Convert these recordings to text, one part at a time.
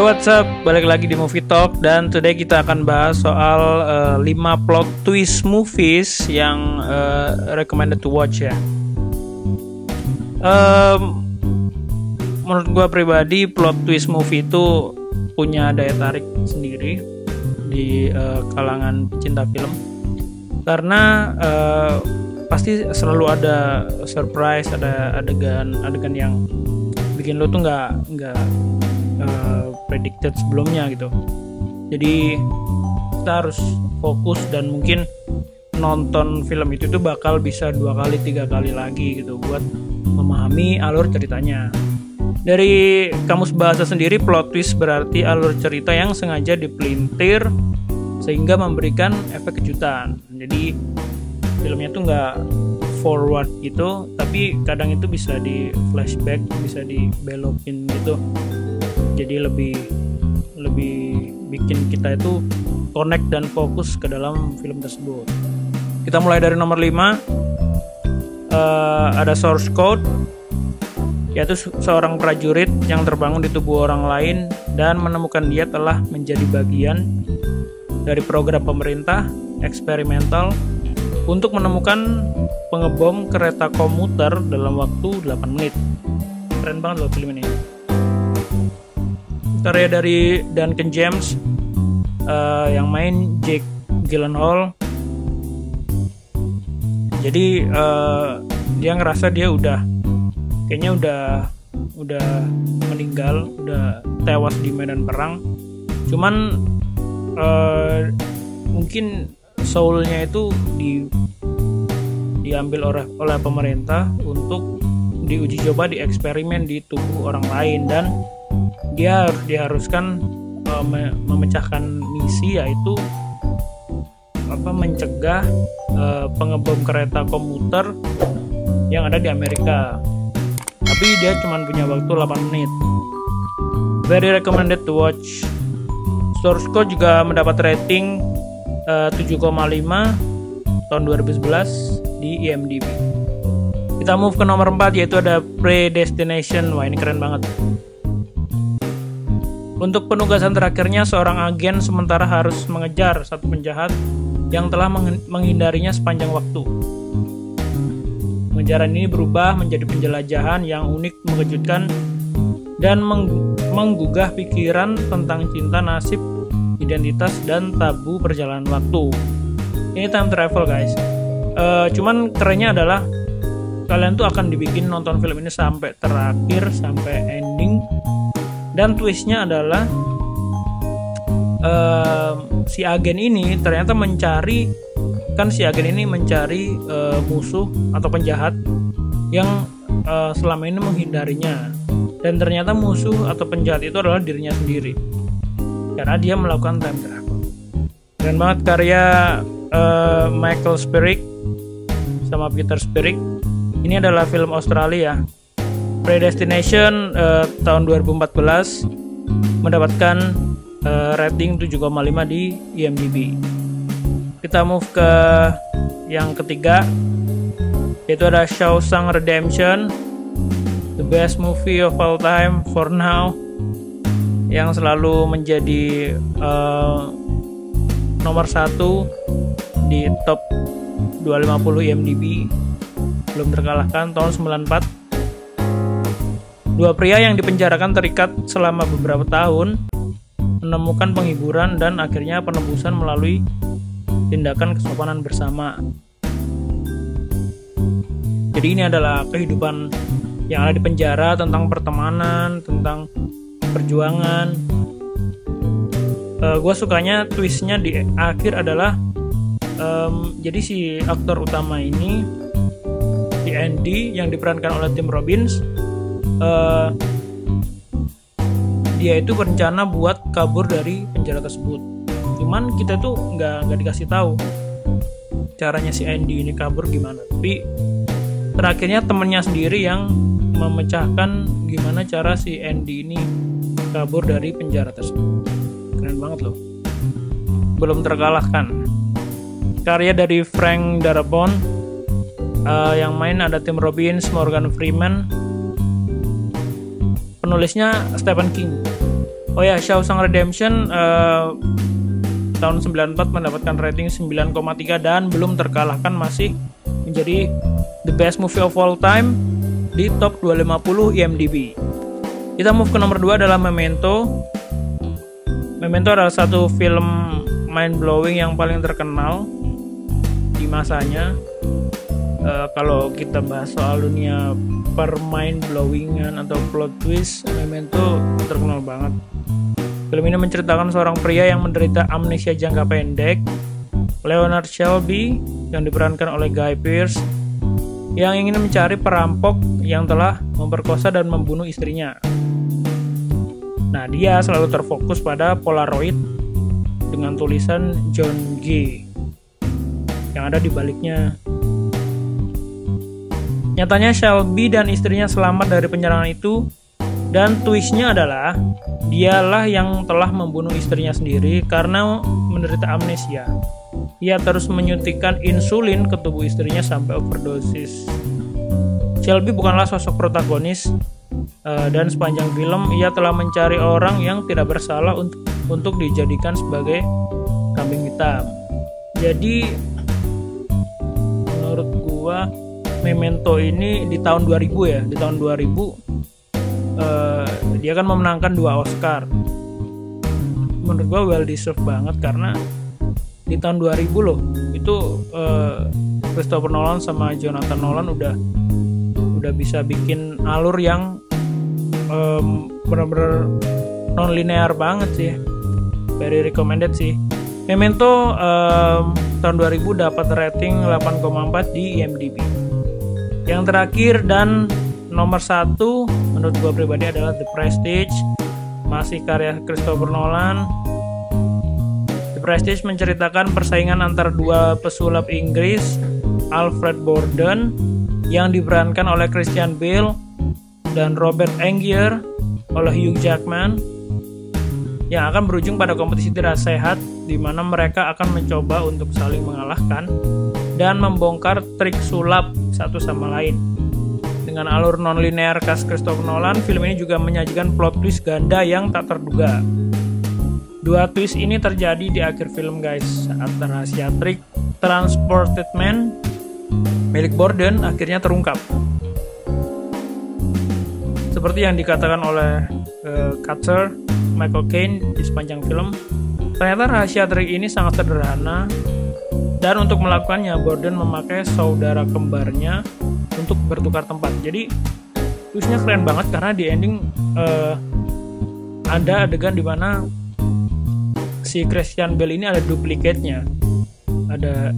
Yo what's up, balik lagi di Movie Talk dan today kita akan bahas soal uh, 5 plot twist movies yang uh, recommended to watch ya. Um, menurut gue pribadi plot twist movie itu punya daya tarik sendiri di uh, kalangan pecinta film karena uh, pasti selalu ada surprise, ada adegan adegan yang bikin lo tuh nggak nggak uh, predicted sebelumnya gitu. Jadi kita harus fokus dan mungkin nonton film itu tuh bakal bisa dua kali tiga kali lagi gitu buat memahami alur ceritanya. Dari kamus bahasa sendiri plot twist berarti alur cerita yang sengaja dipelintir sehingga memberikan efek kejutan. Jadi filmnya tuh nggak forward gitu tapi kadang itu bisa di flashback bisa dibelokin gitu jadi lebih lebih bikin kita itu connect dan fokus ke dalam film tersebut kita mulai dari nomor 5 uh, ada source code yaitu seorang prajurit yang terbangun di tubuh orang lain dan menemukan dia telah menjadi bagian dari program pemerintah eksperimental untuk menemukan pengebom kereta komuter dalam waktu 8 menit. Keren banget loh film ini. Karya dari Duncan James uh, yang main Jake Gyllenhaal. Jadi uh, dia ngerasa dia udah kayaknya udah udah meninggal, udah tewas di medan perang. Cuman uh, mungkin soulnya itu di diambil oleh oleh pemerintah untuk diuji coba di eksperimen di tubuh orang lain dan dia diharuskan uh, me memecahkan misi yaitu apa mencegah uh, pengebom kereta komuter yang ada di Amerika tapi dia cuma punya waktu 8 menit very recommended to watch source code juga mendapat rating uh, 7,5 tahun 2011 di IMDb. Kita move ke nomor 4 yaitu ada Predestination. Wah, ini keren banget. Untuk penugasan terakhirnya, seorang agen sementara harus mengejar satu penjahat yang telah menghindarinya sepanjang waktu. Pengejaran ini berubah menjadi penjelajahan yang unik, mengejutkan, dan menggugah pikiran tentang cinta, nasib, identitas dan tabu perjalanan waktu. Ini time travel guys. Uh, cuman kerennya adalah kalian tuh akan dibikin nonton film ini sampai terakhir sampai ending dan twistnya adalah uh, si agen ini ternyata mencari kan si agen ini mencari uh, musuh atau penjahat yang uh, selama ini menghindarinya dan ternyata musuh atau penjahat itu adalah dirinya sendiri karena dia melakukan time travel. Keren banget karya uh, Michael Spirik sama Peter Spirik. Ini adalah film Australia. Predestination uh, tahun 2014 mendapatkan uh, rating 7,5 di IMDb. Kita move ke yang ketiga yaitu ada Shawshank Redemption, the best movie of all time for now yang selalu menjadi uh, nomor satu di top 250 IMDb belum terkalahkan tahun 94 dua pria yang dipenjarakan terikat selama beberapa tahun menemukan penghiburan dan akhirnya penebusan melalui tindakan kesopanan bersama. Jadi ini adalah kehidupan yang ada di penjara tentang pertemanan tentang perjuangan. Uh, eh, gue sukanya twistnya di akhir adalah um, jadi si aktor utama ini si Andy yang diperankan oleh Tim Robbins dia itu berencana buat kabur dari penjara tersebut cuman kita tuh nggak nggak dikasih tahu caranya si Andy ini kabur gimana tapi terakhirnya temennya sendiri yang memecahkan gimana cara si Andy ini kabur dari penjara tersebut. Keren banget loh. Belum terkalahkan. Karya dari Frank Darabont uh, yang main ada Tim Robbins, Morgan Freeman. Penulisnya Stephen King. oh ya Shawshank Redemption uh, tahun 94 mendapatkan rating 9,3 dan belum terkalahkan masih menjadi the best movie of all time di top 250 IMDb. Kita move ke nomor 2 adalah Memento. Memento adalah satu film mind blowing yang paling terkenal di masanya. Uh, kalau kita bahas soal dunia per mind blowingan atau plot twist, Memento terkenal banget. Film ini menceritakan seorang pria yang menderita amnesia jangka pendek, Leonard Shelby, yang diperankan oleh Guy Pearce, yang ingin mencari perampok yang telah memperkosa dan membunuh istrinya. Nah, dia selalu terfokus pada Polaroid dengan tulisan John G yang ada di baliknya. Nyatanya Shelby dan istrinya selamat dari penyerangan itu dan twistnya adalah dialah yang telah membunuh istrinya sendiri karena menderita amnesia. Ia terus menyuntikkan insulin ke tubuh istrinya sampai overdosis. Shelby bukanlah sosok protagonis uh, dan sepanjang film ia telah mencari orang yang tidak bersalah untuk untuk dijadikan sebagai kambing hitam. Jadi menurut gua Memento ini di tahun 2000 ya, di tahun 2000 uh, dia kan memenangkan dua Oscar. Menurut gue well deserved banget karena di tahun 2000 loh itu uh, Christopher Nolan sama Jonathan Nolan udah udah bisa bikin alur yang um, bener-bener non linear banget sih. Very recommended sih. Memento um, tahun 2000 dapat rating 8,4 di IMDb yang terakhir dan nomor satu menurut gue pribadi adalah The Prestige. Masih karya Christopher Nolan. The Prestige menceritakan persaingan antara dua pesulap Inggris Alfred Borden yang diperankan oleh Christian Bale dan Robert Angier oleh Hugh Jackman yang akan berujung pada kompetisi tidak sehat di mana mereka akan mencoba untuk saling mengalahkan dan membongkar trik sulap satu sama lain. Dengan alur non-linear khas Christopher Nolan, film ini juga menyajikan plot twist ganda yang tak terduga. Dua twist ini terjadi di akhir film guys, saat rahasia trik Transported Man milik Borden akhirnya terungkap. Seperti yang dikatakan oleh uh, Cutter, Michael Caine di sepanjang film, ternyata rahasia trik ini sangat sederhana dan untuk melakukannya Borden memakai saudara kembarnya untuk bertukar tempat. Jadi twistnya keren banget karena di ending uh, ada adegan di mana si Christian Bale ini ada duplikatnya ada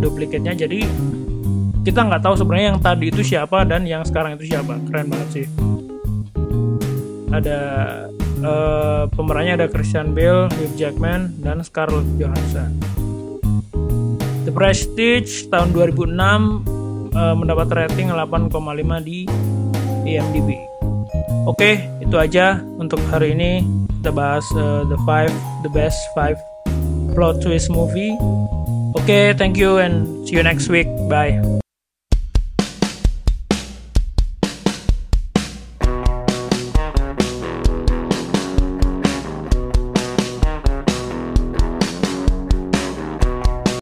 duplikatnya jadi kita nggak tahu sebenarnya yang tadi itu siapa dan yang sekarang itu siapa. Keren banget sih. Ada uh, pemerannya ada Christian Bale, Hugh Jackman dan Scarlett Johansson. Prestige tahun 2006 uh, mendapat rating 8,5 di IMDb. Oke, itu aja untuk hari ini. Kita bahas uh, the five the best five plot twist movie. Oke, okay, thank you and see you next week. Bye.